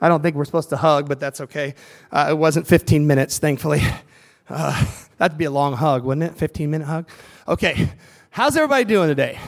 I don't think we're supposed to hug, but that's okay. Uh, it wasn't 15 minutes, thankfully. Uh, that'd be a long hug, wouldn't it? 15 minute hug? Okay. How's everybody doing today?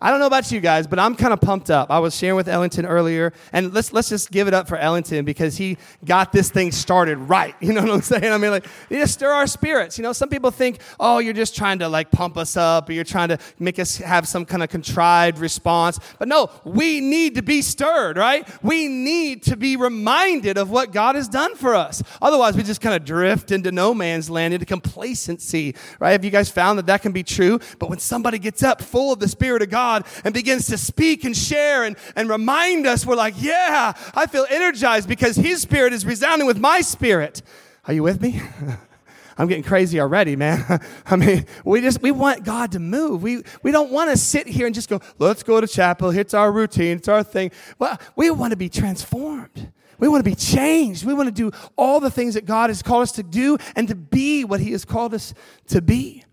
I don't know about you guys, but I'm kind of pumped up. I was sharing with Ellington earlier, and let's let's just give it up for Ellington because he got this thing started right. You know what I'm saying? I mean, like, you just stir our spirits. You know, some people think, oh, you're just trying to like pump us up, or you're trying to make us have some kind of contrived response. But no, we need to be stirred, right? We need to be reminded of what God has done for us. Otherwise, we just kind of drift into no man's land, into complacency, right? Have you guys found that that can be true? But when somebody gets up full of the Spirit of God, God and begins to speak and share and, and remind us, we're like, yeah, I feel energized because His Spirit is resounding with my spirit. Are you with me? I'm getting crazy already, man. I mean, we just we want God to move. We we don't want to sit here and just go, let's go to chapel. It's our routine. It's our thing. Well, we want to be transformed. We want to be changed. We want to do all the things that God has called us to do and to be what He has called us to be.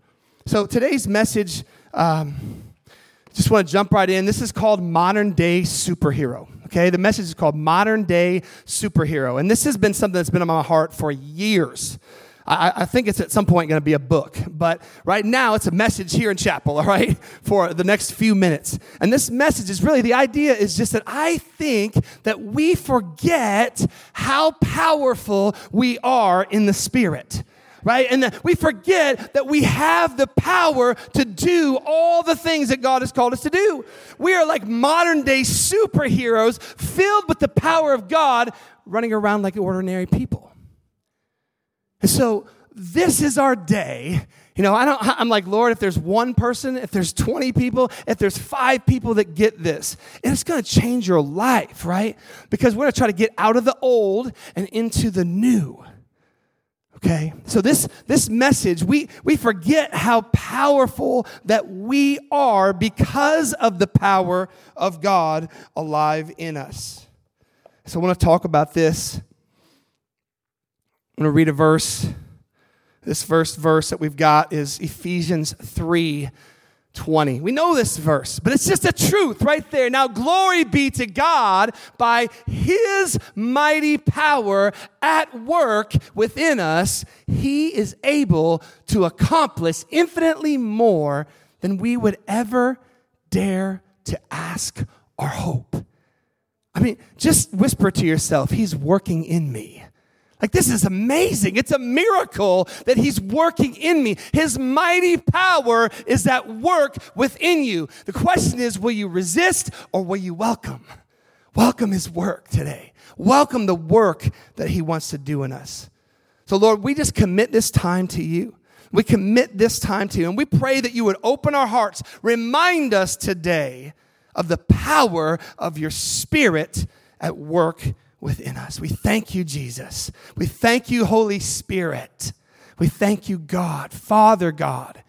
So today's message. Um, just want to jump right in. This is called modern day superhero. Okay, the message is called modern day superhero. And this has been something that's been on my heart for years. I, I think it's at some point going to be a book, but right now it's a message here in chapel, all right, for the next few minutes. And this message is really the idea is just that I think that we forget how powerful we are in the spirit right? And we forget that we have the power to do all the things that God has called us to do. We are like modern day superheroes filled with the power of God running around like ordinary people. And so this is our day. You know, I don't, I'm like, Lord, if there's one person, if there's 20 people, if there's five people that get this, it's going to change your life, right? Because we're going to try to get out of the old and into the new. Okay? So this this message, we we forget how powerful that we are because of the power of God alive in us. So I want to talk about this. I'm going to read a verse. This first verse that we've got is Ephesians 3 20. We know this verse, but it's just a truth right there. Now, glory be to God by his mighty power at work within us. He is able to accomplish infinitely more than we would ever dare to ask or hope. I mean, just whisper to yourself, He's working in me. Like, this is amazing. It's a miracle that He's working in me. His mighty power is at work within you. The question is will you resist or will you welcome? Welcome His work today. Welcome the work that He wants to do in us. So, Lord, we just commit this time to you. We commit this time to you. And we pray that you would open our hearts. Remind us today of the power of your Spirit at work within us. We thank you, Jesus. We thank you, Holy Spirit. We thank you, God, Father God.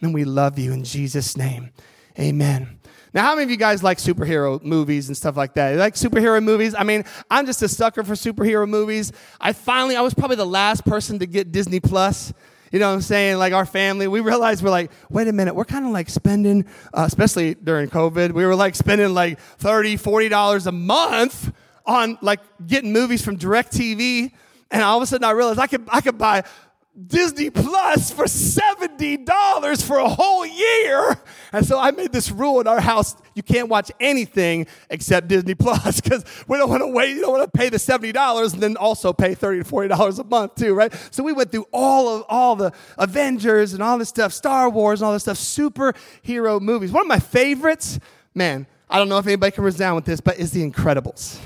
And we love you in Jesus' name. Amen. Now, how many of you guys like superhero movies and stuff like that? You like superhero movies? I mean, I'm just a sucker for superhero movies. I finally, I was probably the last person to get Disney Plus. You know what I'm saying? Like our family, we realized we're like, wait a minute, we're kind of like spending, uh, especially during COVID, we were like spending like $30, $40 a month on like getting movies from DirecTV, and all of a sudden I realized I could I could buy Disney Plus for $70 for a whole year. And so I made this rule in our house you can't watch anything except Disney Plus because we don't want to wait, you don't want to pay the $70 and then also pay $30 to $40 a month too, right? So we went through all of all the Avengers and all this stuff, Star Wars and all this stuff, superhero movies. One of my favorites, man, I don't know if anybody can resound with this, but is The Incredibles.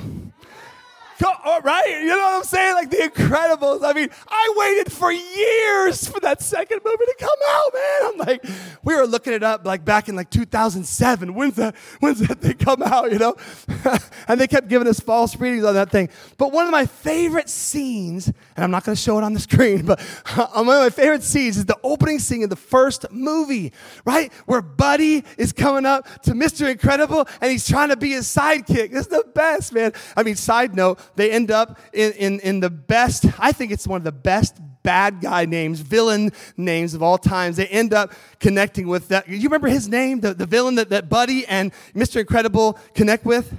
Oh, right? You know what I'm saying? Like The Incredibles. I mean, I waited for years for that second movie to come out, man. I'm like, we were looking it up like back in like 2007. When's that? When's that thing come out? You know? and they kept giving us false readings on that thing. But one of my favorite scenes, and I'm not going to show it on the screen, but uh, one of my favorite scenes is the opening scene of the first movie, right? Where Buddy is coming up to Mr. Incredible and he's trying to be his sidekick. This is the best, man. I mean, side note, they end up in, in, in the best, I think it's one of the best bad guy names, villain names of all times. They end up connecting with that. You remember his name, the, the villain that, that Buddy and Mr. Incredible connect with?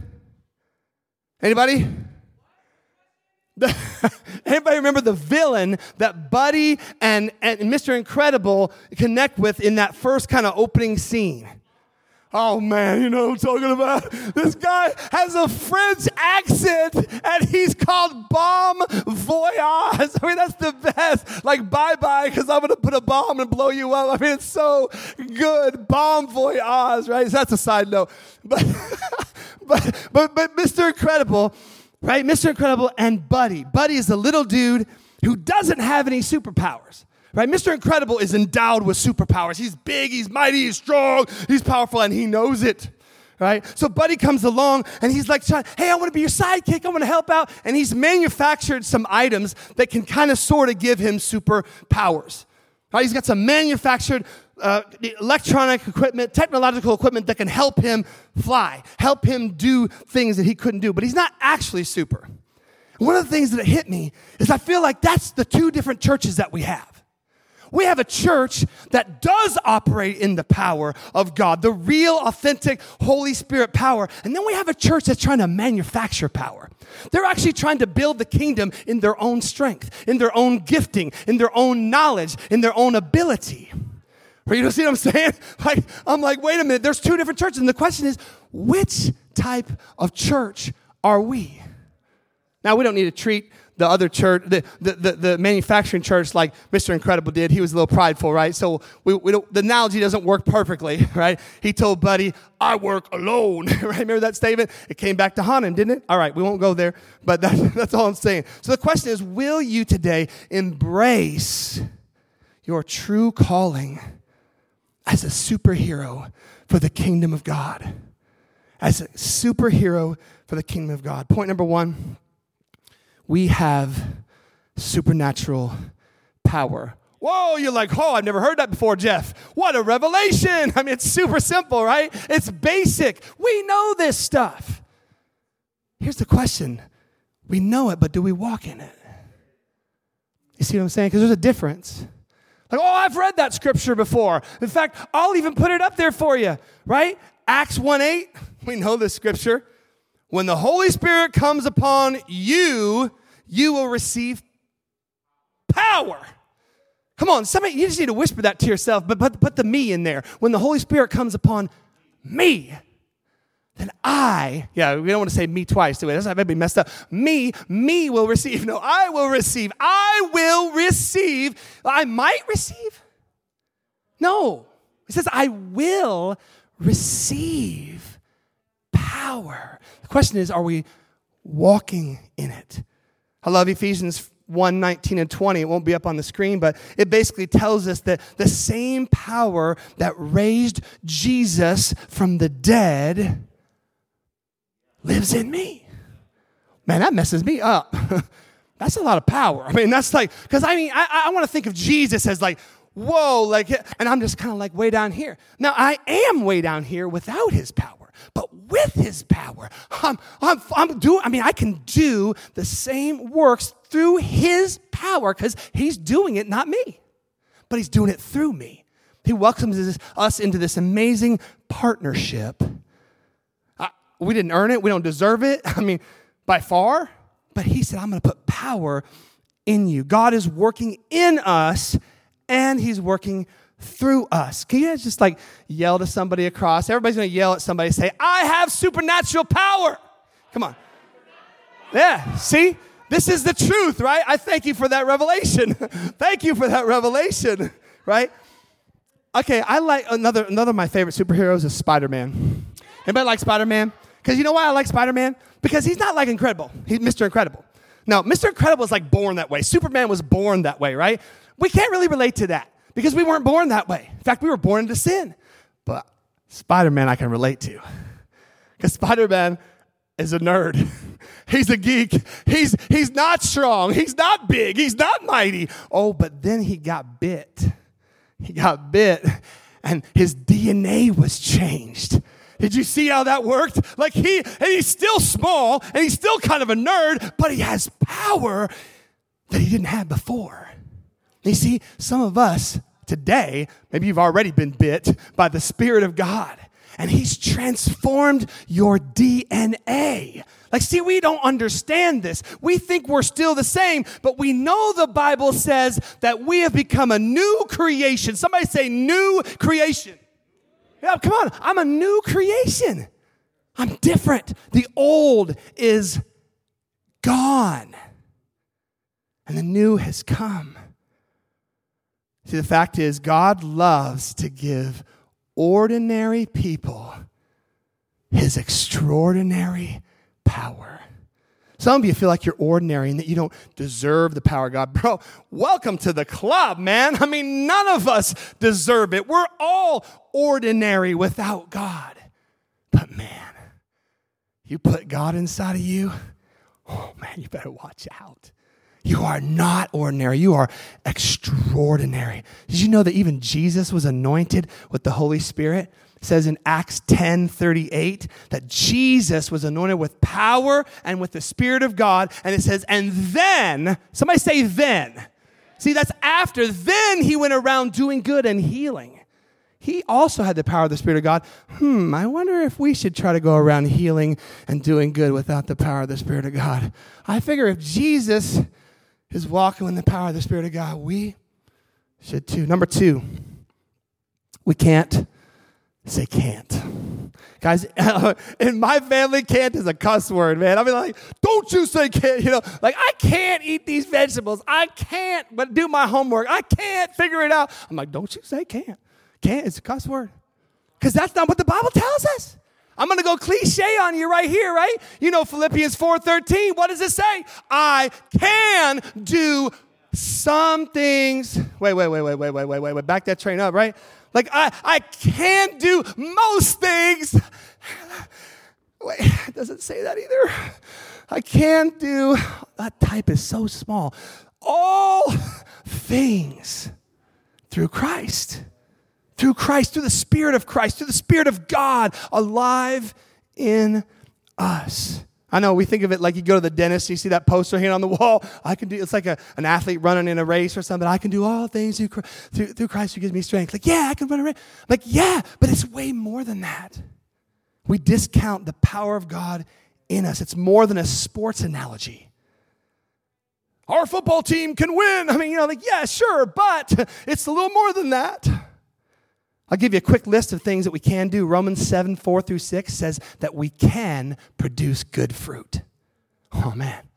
Anybody? Anybody remember the villain that Buddy and, and Mr. Incredible connect with in that first kind of opening scene? Oh man, you know what I'm talking about? This guy has a French accent and he's called Bomb Voyage. I mean, that's the best. Like, bye bye, because I'm going to put a bomb and blow you up. I mean, it's so good. Bomb Voyage, right? So that's a side note. But, but, but, but Mr. Incredible, right? Mr. Incredible and Buddy. Buddy is a little dude who doesn't have any superpowers right? Mr. Incredible is endowed with superpowers. He's big, he's mighty, he's strong, he's powerful, and he knows it. Right? So Buddy comes along and he's like, hey, I want to be your sidekick. I want to help out. And he's manufactured some items that can kind of sort of give him superpowers. Right? He's got some manufactured uh, electronic equipment, technological equipment that can help him fly, help him do things that he couldn't do. But he's not actually super. one of the things that hit me is I feel like that's the two different churches that we have. We have a church that does operate in the power of God, the real, authentic Holy Spirit power. And then we have a church that's trying to manufacture power. They're actually trying to build the kingdom in their own strength, in their own gifting, in their own knowledge, in their own ability. You know, see what I'm saying? Like, I'm like, wait a minute, there's two different churches. And the question is, which type of church are we? Now, we don't need to treat the other church, the, the, the, the, manufacturing church, like Mr. Incredible did, he was a little prideful, right? So we, we the analogy doesn't work perfectly, right? He told Buddy, I work alone, right? Remember that statement? It came back to haunt him, didn't it? All right, we won't go there, but that's, that's all I'm saying. So the question is will you today embrace your true calling as a superhero for the kingdom of God? As a superhero for the kingdom of God. Point number one we have supernatural power. Whoa, you're like, oh, I've never heard that before, Jeff. What a revelation. I mean, it's super simple, right? It's basic. We know this stuff. Here's the question we know it, but do we walk in it? You see what I'm saying? Because there's a difference. Like, oh, I've read that scripture before. In fact, I'll even put it up there for you, right? Acts 1 8, we know this scripture. When the Holy Spirit comes upon you, you will receive power. Come on, somebody, you just need to whisper that to yourself, but put, the me in there. When the Holy Spirit comes upon me, then I, yeah, we don't want to say me twice, do we? That's might be messed up. Me, me will receive. No, I will receive. I will receive. I might receive. No, it says I will receive power. The question is, are we walking in it? I love Ephesians 1 19 and 20. It won't be up on the screen, but it basically tells us that the same power that raised Jesus from the dead lives in me. Man, that messes me up. that's a lot of power. I mean, that's like, because I mean, I, I want to think of Jesus as like, whoa, like, and I'm just kind of like way down here. Now, I am way down here without his power but with his power. I'm, I'm, I'm doing, I mean, I can do the same works through his power because he's doing it, not me, but he's doing it through me. He welcomes us into this amazing partnership. I, we didn't earn it, we don't deserve it, I mean, by far, but he said, I'm going to put power in you. God is working in us and he's working through us. Can you just like yell to somebody across? Everybody's gonna yell at somebody, say, I have supernatural power. Come on. Yeah, see? This is the truth, right? I thank you for that revelation. thank you for that revelation, right? Okay, I like another another of my favorite superheroes is Spider-Man. Anybody like Spider-Man? Because you know why I like Spider-Man? Because he's not like incredible. He's Mr. Incredible. Now, Mr. Incredible is like born that way. Superman was born that way, right? We can't really relate to that because we weren't born that way. In fact, we were born into sin. But Spider Man, I can relate to. Because Spider Man is a nerd. He's a geek. He's, he's not strong. He's not big. He's not mighty. Oh, but then he got bit. He got bit, and his DNA was changed. Did you see how that worked? Like he, and he's still small, and he's still kind of a nerd, but he has power that he didn't have before. You see, some of us today, maybe you've already been bit by the Spirit of God. and He's transformed your DNA. Like, see, we don't understand this. We think we're still the same, but we know the Bible says that we have become a new creation. Somebody say, new creation. Yeah, come on. I'm a new creation. I'm different. The old is gone, and the new has come. The fact is, God loves to give ordinary people his extraordinary power. Some of you feel like you're ordinary and that you don't deserve the power of God. Bro, welcome to the club, man. I mean, none of us deserve it. We're all ordinary without God. But man, you put God inside of you, oh man, you better watch out. You are not ordinary. You are extraordinary. Did you know that even Jesus was anointed with the Holy Spirit? It says in Acts 10 38 that Jesus was anointed with power and with the Spirit of God. And it says, and then, somebody say then. See, that's after. Then he went around doing good and healing. He also had the power of the Spirit of God. Hmm, I wonder if we should try to go around healing and doing good without the power of the Spirit of God. I figure if Jesus is walking in the power of the Spirit of God, we should too. Number two, we can't say can't. Guys, in my family, can't is a cuss word, man. I mean, like, don't you say can't, you know, like, I can't eat these vegetables. I can't but do my homework. I can't figure it out. I'm like, don't you say can't. Can't is a cuss word. Because that's not what the Bible tells us. I'm going to go cliche on you right here, right? You know Philippians 4:13. What does it say? I can do some things. Wait, wait, wait, wait, wait, wait, wait, wait, wait. Back that train up, right? Like I I can do most things. Wait, it doesn't say that either. I can do that type is so small. All things through Christ through Christ, through the Spirit of Christ, through the Spirit of God alive in us. I know we think of it like you go to the dentist, you see that poster hanging on the wall. I can do. It's like a, an athlete running in a race or something. I can do all things through, through, through Christ who gives me strength. Like, yeah, I can run a race. Like, yeah, but it's way more than that. We discount the power of God in us. It's more than a sports analogy. Our football team can win. I mean, you know, like, yeah, sure, but it's a little more than that. I'll give you a quick list of things that we can do. Romans 7, 4 through 6 says that we can produce good fruit. Oh, man.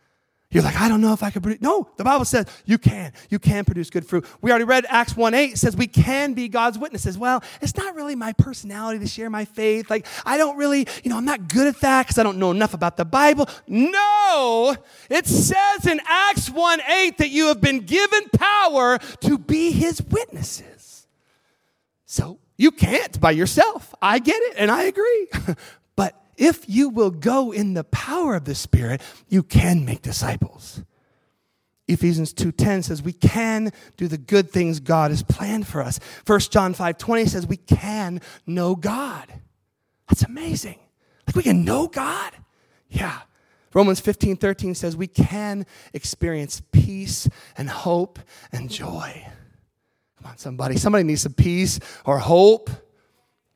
You're like, I don't know if I can produce. No, the Bible says you can. You can produce good fruit. We already read Acts 1 8 says we can be God's witnesses. Well, it's not really my personality to share my faith. Like, I don't really, you know, I'm not good at that because I don't know enough about the Bible. No, it says in Acts 1 8 that you have been given power to be his witnesses. So you can't by yourself. I get it and I agree. but if you will go in the power of the Spirit, you can make disciples. Ephesians 2:10 says we can do the good things God has planned for us. 1 John 5:20 says we can know God. That's amazing. Like we can know God? Yeah. Romans 15:13 says we can experience peace and hope and joy. Come on, somebody. Somebody needs some peace or hope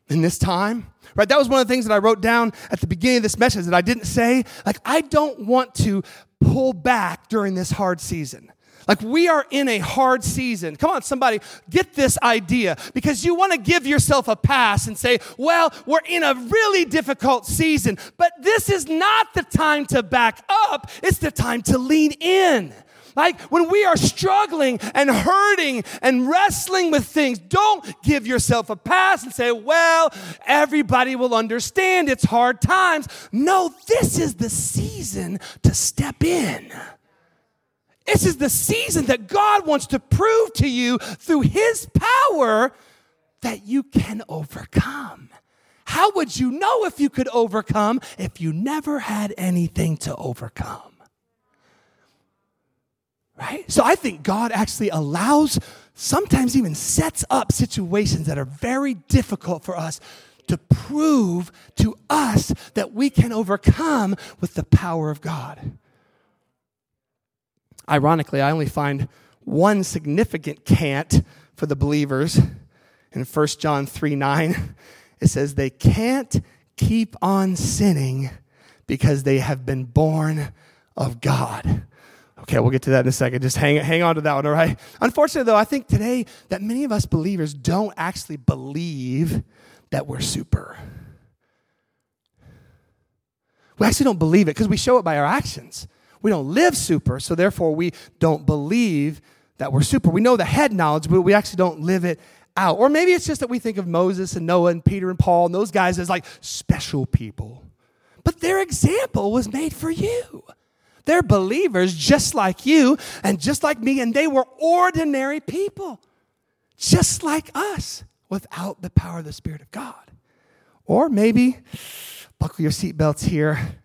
in this time. Right? That was one of the things that I wrote down at the beginning of this message that I didn't say. Like, I don't want to pull back during this hard season. Like, we are in a hard season. Come on, somebody, get this idea because you want to give yourself a pass and say, well, we're in a really difficult season, but this is not the time to back up, it's the time to lean in. Like when we are struggling and hurting and wrestling with things, don't give yourself a pass and say, well, everybody will understand it's hard times. No, this is the season to step in. This is the season that God wants to prove to you through His power that you can overcome. How would you know if you could overcome if you never had anything to overcome? Right? So I think God actually allows, sometimes even sets up situations that are very difficult for us to prove to us that we can overcome with the power of God. Ironically, I only find one significant can't for the believers in 1 John 3 9. it says they can't keep on sinning because they have been born of God. Okay, we'll get to that in a second. Just hang, hang on to that one, all right? Unfortunately, though, I think today that many of us believers don't actually believe that we're super. We actually don't believe it because we show it by our actions. We don't live super, so therefore we don't believe that we're super. We know the head knowledge, but we actually don't live it out. Or maybe it's just that we think of Moses and Noah and Peter and Paul and those guys as like special people. But their example was made for you. They're believers just like you and just like me, and they were ordinary people, just like us, without the power of the Spirit of God. Or maybe, buckle your seatbelts here,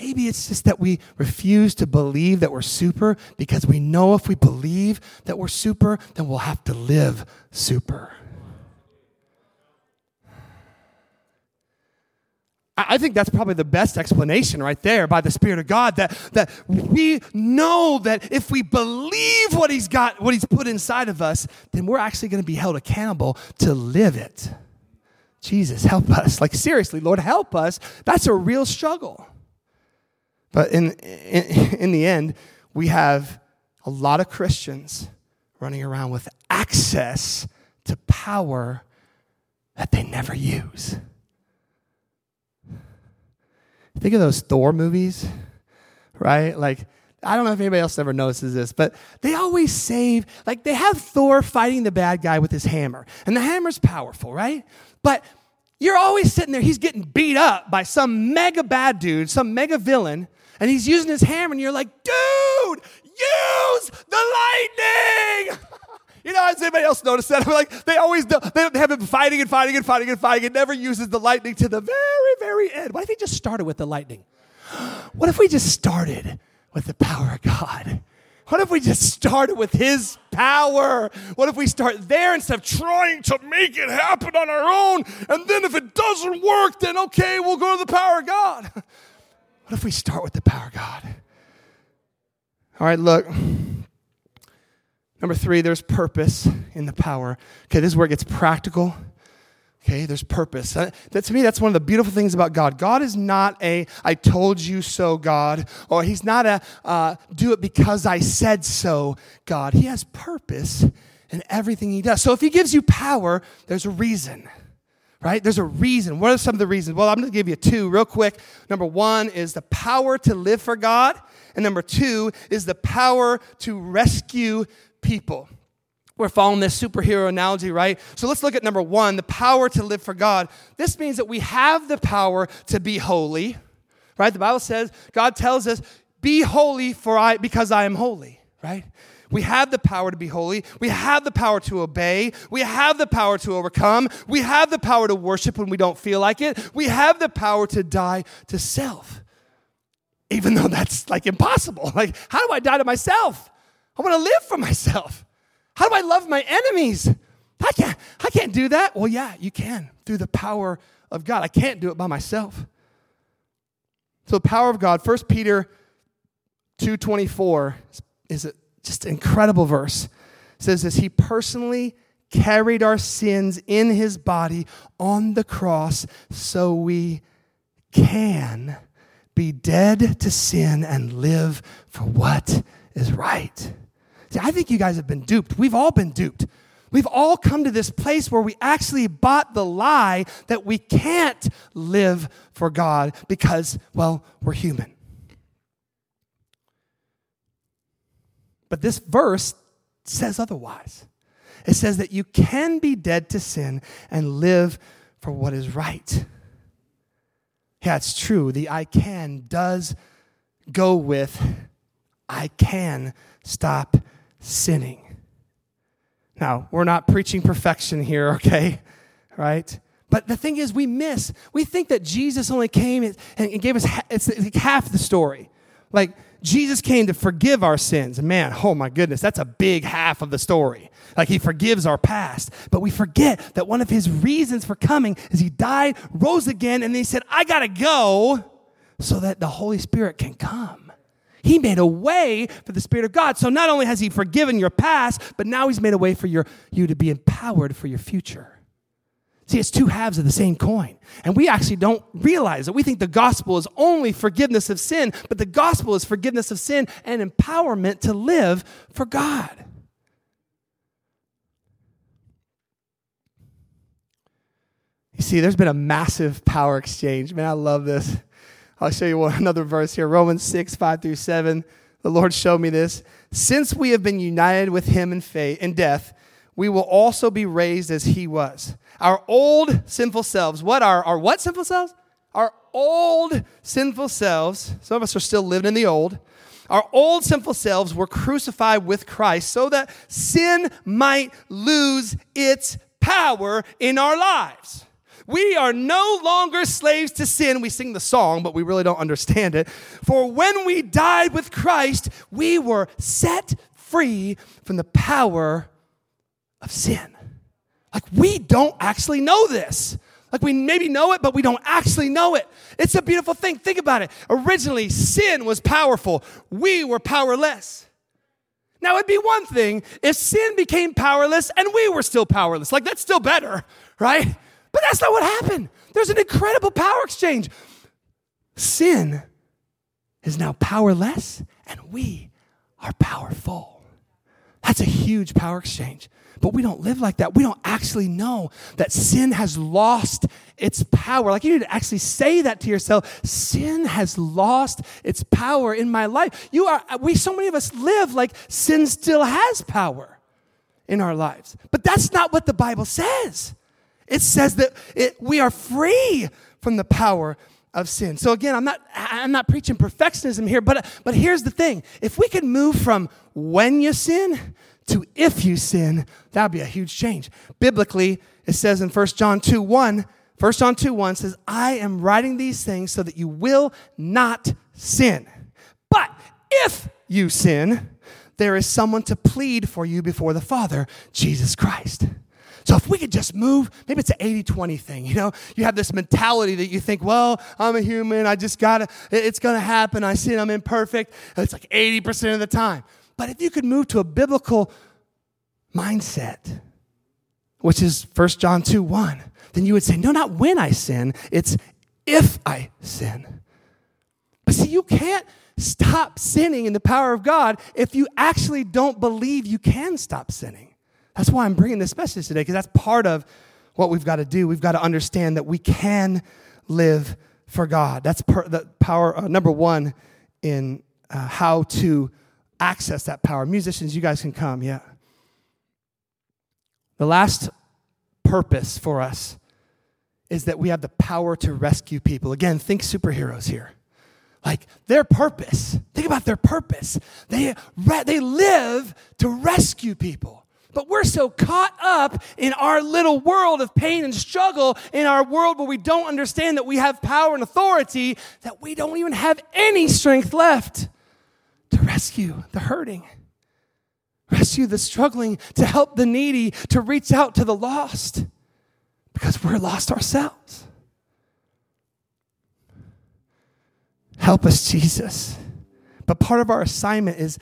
maybe it's just that we refuse to believe that we're super because we know if we believe that we're super, then we'll have to live super. I think that's probably the best explanation right there by the Spirit of God that, that we know that if we believe what He's got, what He's put inside of us, then we're actually going to be held accountable to live it. Jesus, help us. Like, seriously, Lord, help us. That's a real struggle. But in, in, in the end, we have a lot of Christians running around with access to power that they never use. Think of those Thor movies, right? Like, I don't know if anybody else ever notices this, but they always save, like, they have Thor fighting the bad guy with his hammer, and the hammer's powerful, right? But you're always sitting there, he's getting beat up by some mega bad dude, some mega villain, and he's using his hammer, and you're like, dude, use the lightning! You know, has anybody else noticed that? I'm like, they always they have been fighting and fighting and fighting and fighting. It never uses the lightning to the very, very end. What if he just started with the lightning? What if we just started with the power of God? What if we just started with His power? What if we start there instead of trying to make it happen on our own? And then if it doesn't work, then okay, we'll go to the power of God. What if we start with the power of God? All right, look. Number three, there's purpose in the power. Okay, this is where it gets practical. Okay, there's purpose. Uh, that, to me, that's one of the beautiful things about God. God is not a I told you so God, or He's not a uh, do it because I said so God. He has purpose in everything He does. So if He gives you power, there's a reason, right? There's a reason. What are some of the reasons? Well, I'm going to give you two real quick. Number one is the power to live for God, and number two is the power to rescue people. We're following this superhero analogy, right? So let's look at number one the power to live for God. This means that we have the power to be holy, right? The Bible says, God tells us, be holy for I, because I am holy, right? We have the power to be holy. We have the power to obey. We have the power to overcome. We have the power to worship when we don't feel like it. We have the power to die to self. Even though that's like impossible. Like, how do I die to myself? I want to live for myself. How do I love my enemies? I can't, I can't do that. Well, yeah, you can through the power of God. I can't do it by myself. So the power of God, 1 Peter 2.24 is a, just an incredible verse. It says this, he personally carried our sins in his body on the cross so we can be dead to sin and live for what is right. See, I think you guys have been duped. We've all been duped. We've all come to this place where we actually bought the lie that we can't live for God because, well, we're human. But this verse says otherwise. It says that you can be dead to sin and live for what is right. Yeah, it's true. The I can does go with I can stop sinning. Now, we're not preaching perfection here, okay? Right? But the thing is, we miss. We think that Jesus only came and gave us it's like half the story. Like, Jesus came to forgive our sins. Man, oh my goodness, that's a big half of the story. Like, he forgives our past. But we forget that one of his reasons for coming is he died, rose again, and then he said, I got to go so that the Holy Spirit can come. He made a way for the Spirit of God. So not only has He forgiven your past, but now He's made a way for your, you to be empowered for your future. See, it's two halves of the same coin. And we actually don't realize that. We think the gospel is only forgiveness of sin, but the gospel is forgiveness of sin and empowerment to live for God. You see, there's been a massive power exchange. Man, I love this. I'll show you one, another verse here Romans 6, 5 through 7. The Lord showed me this. Since we have been united with him in faith in death, we will also be raised as he was. Our old sinful selves, what are our what sinful selves? Our old sinful selves, some of us are still living in the old. Our old sinful selves were crucified with Christ so that sin might lose its power in our lives. We are no longer slaves to sin. We sing the song, but we really don't understand it. For when we died with Christ, we were set free from the power of sin. Like we don't actually know this. Like we maybe know it, but we don't actually know it. It's a beautiful thing. Think about it. Originally, sin was powerful, we were powerless. Now, it'd be one thing if sin became powerless and we were still powerless. Like, that's still better, right? But that's not what happened. There's an incredible power exchange. Sin is now powerless and we are powerful. That's a huge power exchange. But we don't live like that. We don't actually know that sin has lost its power. Like you need to actually say that to yourself. Sin has lost its power in my life. You are we so many of us live like sin still has power in our lives. But that's not what the Bible says. It says that it, we are free from the power of sin. So again, I'm not I'm not preaching perfectionism here, but but here's the thing. If we could move from when you sin to if you sin, that would be a huge change. Biblically, it says in 1 John 2 1, 1 John 2 1 says, I am writing these things so that you will not sin. But if you sin, there is someone to plead for you before the Father, Jesus Christ. So if we could just move, maybe it's an 80 20 thing, you know? You have this mentality that you think, well, I'm a human, I just gotta, it's gonna happen, I sin, I'm imperfect. It's like 80% of the time. But if you could move to a biblical mindset, which is 1 John 2 1, then you would say, no, not when I sin, it's if I sin. But see, you can't stop sinning in the power of God if you actually don't believe you can stop sinning. That's why I'm bringing this message today, because that's part of what we've got to do. We've got to understand that we can live for God. That's per, the power, uh, number one, in uh, how to access that power. Musicians, you guys can come, yeah. The last purpose for us is that we have the power to rescue people. Again, think superheroes here. Like their purpose, think about their purpose. They, they live to rescue people. But we're so caught up in our little world of pain and struggle, in our world where we don't understand that we have power and authority, that we don't even have any strength left to rescue the hurting, rescue the struggling, to help the needy, to reach out to the lost, because we're lost ourselves. Help us, Jesus. But part of our assignment is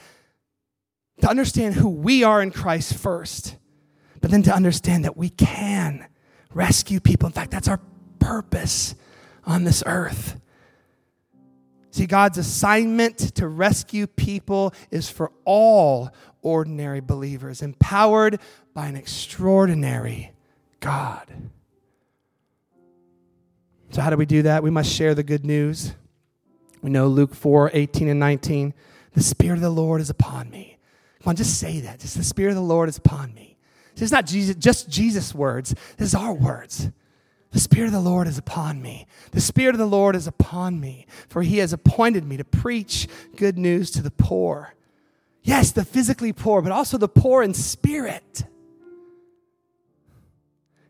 to understand who we are in Christ first, but then to understand that we can rescue people. In fact, that's our purpose on this earth. See, God's assignment to rescue people is for all ordinary believers, empowered by an extraordinary God. So, how do we do that? We must share the good news. We know Luke 4 18 and 19. The Spirit of the Lord is upon me. Come on, just say that. Just the Spirit of the Lord is upon me. This is not Jesus, just Jesus' words. This is our words. The Spirit of the Lord is upon me. The Spirit of the Lord is upon me, for He has appointed me to preach good news to the poor. Yes, the physically poor, but also the poor in spirit.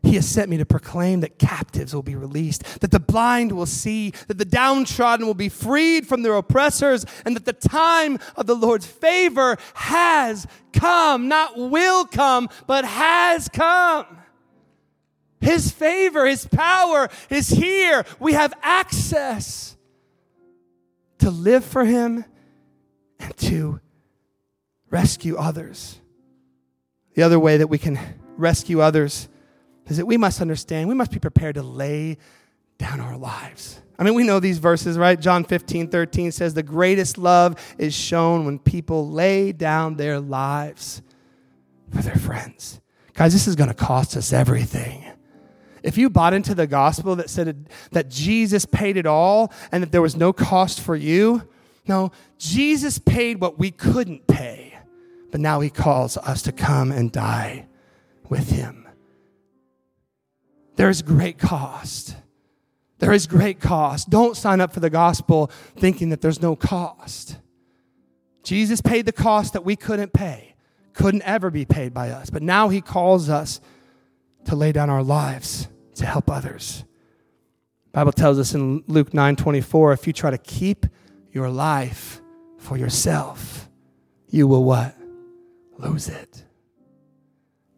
He has sent me to proclaim that captives will be released, that the blind will see, that the downtrodden will be freed from their oppressors, and that the time of the Lord's favor has come. Not will come, but has come. His favor, His power is here. We have access to live for Him and to rescue others. The other way that we can rescue others is that we must understand, we must be prepared to lay down our lives. I mean, we know these verses, right? John 15, 13 says, The greatest love is shown when people lay down their lives for their friends. Guys, this is going to cost us everything. If you bought into the gospel that said that Jesus paid it all and that there was no cost for you, no, Jesus paid what we couldn't pay, but now he calls us to come and die with him. There is great cost. There is great cost. Don't sign up for the gospel thinking that there's no cost. Jesus paid the cost that we couldn't pay, couldn't ever be paid by us. But now he calls us to lay down our lives to help others. Bible tells us in Luke 9:24, if you try to keep your life for yourself, you will what? Lose it.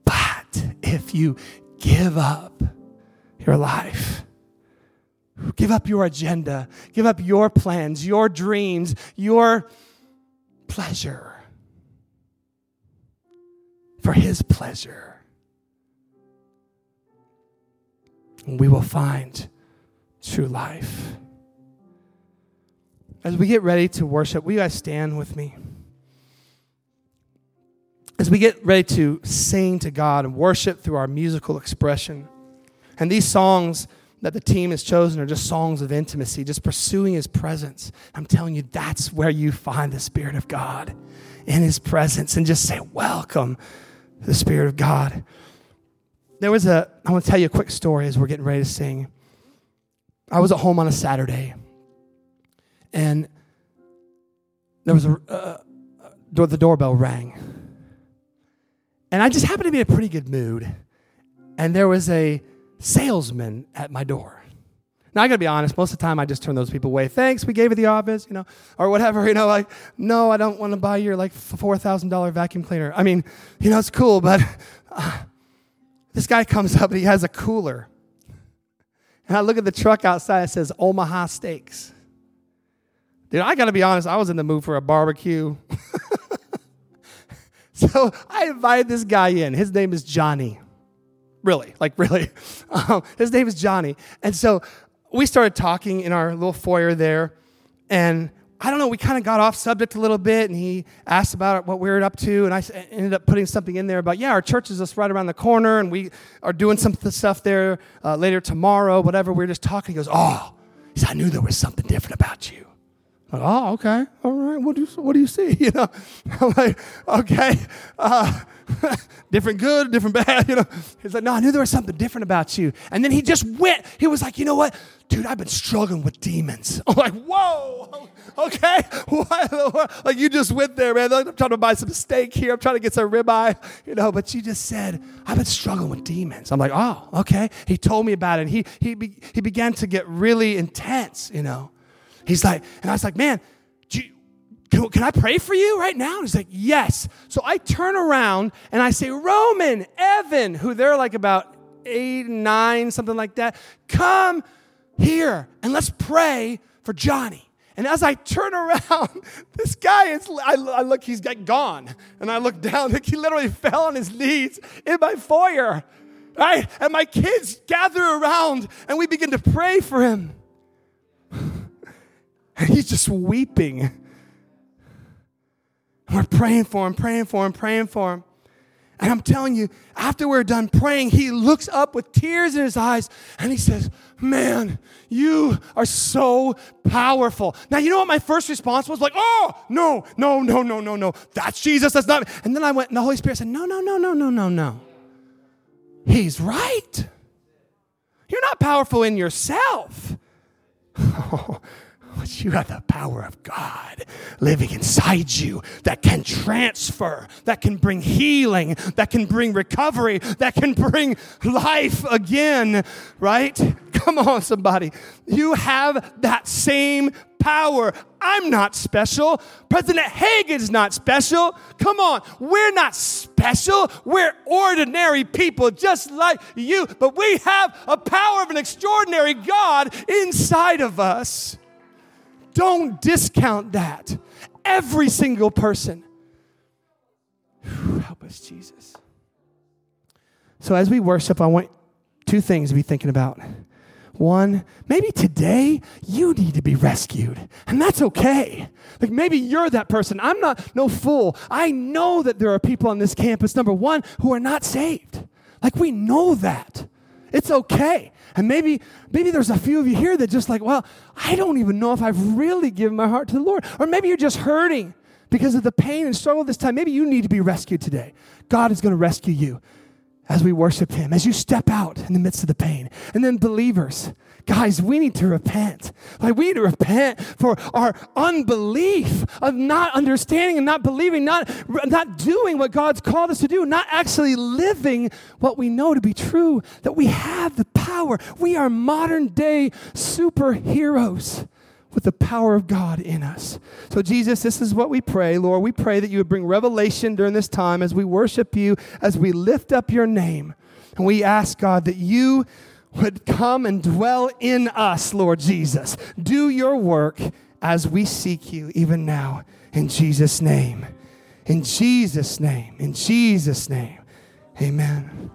But if you give up your life, give up your agenda, give up your plans, your dreams, your pleasure for His pleasure, we will find true life. As we get ready to worship, will you guys stand with me? As we get ready to sing to God and worship through our musical expression, and these songs that the team has chosen are just songs of intimacy, just pursuing His presence. I'm telling you, that's where you find the Spirit of God in His presence, and just say, Welcome, the Spirit of God. There was a, I want to tell you a quick story as we're getting ready to sing. I was at home on a Saturday, and there was a, uh, the doorbell rang. And I just happened to be in a pretty good mood. And there was a salesman at my door. Now I gotta be honest, most of the time I just turn those people away. Thanks, we gave you the office, you know, or whatever, you know, like, no, I don't want to buy your like four thousand dollar vacuum cleaner. I mean, you know, it's cool, but uh, this guy comes up and he has a cooler. And I look at the truck outside, it says Omaha Steaks. Dude, I gotta be honest, I was in the mood for a barbecue. so I invited this guy in. His name is Johnny. Really, like really. Um, his name is Johnny. And so we started talking in our little foyer there. And I don't know, we kind of got off subject a little bit. And he asked about what we were up to. And I ended up putting something in there about, yeah, our church is just right around the corner. And we are doing some stuff there uh, later tomorrow, whatever. We were just talking. He goes, oh, he said, I knew there was something different about you. Like, oh, okay, all right. What do you, what do you see? You know, I'm like, okay, uh, different good, different bad. You know, he's like, no, I knew there was something different about you. And then he just went. He was like, you know what, dude, I've been struggling with demons. I'm like, whoa, okay, like you just went there, man. I'm trying to buy some steak here. I'm trying to get some ribeye, you know. But you just said, I've been struggling with demons. I'm like, oh, okay. He told me about it. And he he be, he began to get really intense, you know. He's like, and I was like, man, you, can, I pray for you right now? And he's like, yes. So I turn around and I say, Roman, Evan, who they're like about eight, nine, something like that, come here and let's pray for Johnny. And as I turn around, this guy is, I, I look, he's gone. And I look down, like he literally fell on his knees in my foyer. Right? And my kids gather around and we begin to pray for him. And he's just weeping. And we're praying for him, praying for him, praying for him. And I'm telling you, after we're done praying, he looks up with tears in his eyes and he says, Man, you are so powerful. Now, you know what my first response was? Like, oh, no, no, no, no, no, no. That's Jesus. That's not. And then I went, and the Holy Spirit said, No, no, no, no, no, no, no. He's right. You're not powerful in yourself. But you have the power of God living inside you that can transfer, that can bring healing, that can bring recovery, that can bring life again, right? Come on, somebody. You have that same power. I'm not special. President Hagen's not special. Come on, we're not special. We're ordinary people just like you, but we have a power of an extraordinary God inside of us. Don't discount that. Every single person. Whew, help us, Jesus. So as we worship, I want two things to be thinking about. One, maybe today you need to be rescued, and that's okay. Like maybe you're that person. I'm not no fool. I know that there are people on this campus, number one, who are not saved. Like we know that. It's okay. And maybe maybe there's a few of you here that just like, well, I don't even know if I've really given my heart to the Lord. Or maybe you're just hurting because of the pain and struggle this time. Maybe you need to be rescued today. God is going to rescue you as we worship Him, as you step out in the midst of the pain. And then, believers, guys, we need to repent. Like, we need to repent for our unbelief of not understanding and not believing, not, not doing what God's called us to do, not actually living what we know to be true, that we have the power. We are modern day superheroes with the power of God in us. So, Jesus, this is what we pray. Lord, we pray that you would bring revelation during this time as we worship you, as we lift up your name. And we ask, God, that you would come and dwell in us, Lord Jesus. Do your work as we seek you even now. In Jesus' name. In Jesus' name. In Jesus' name. Amen.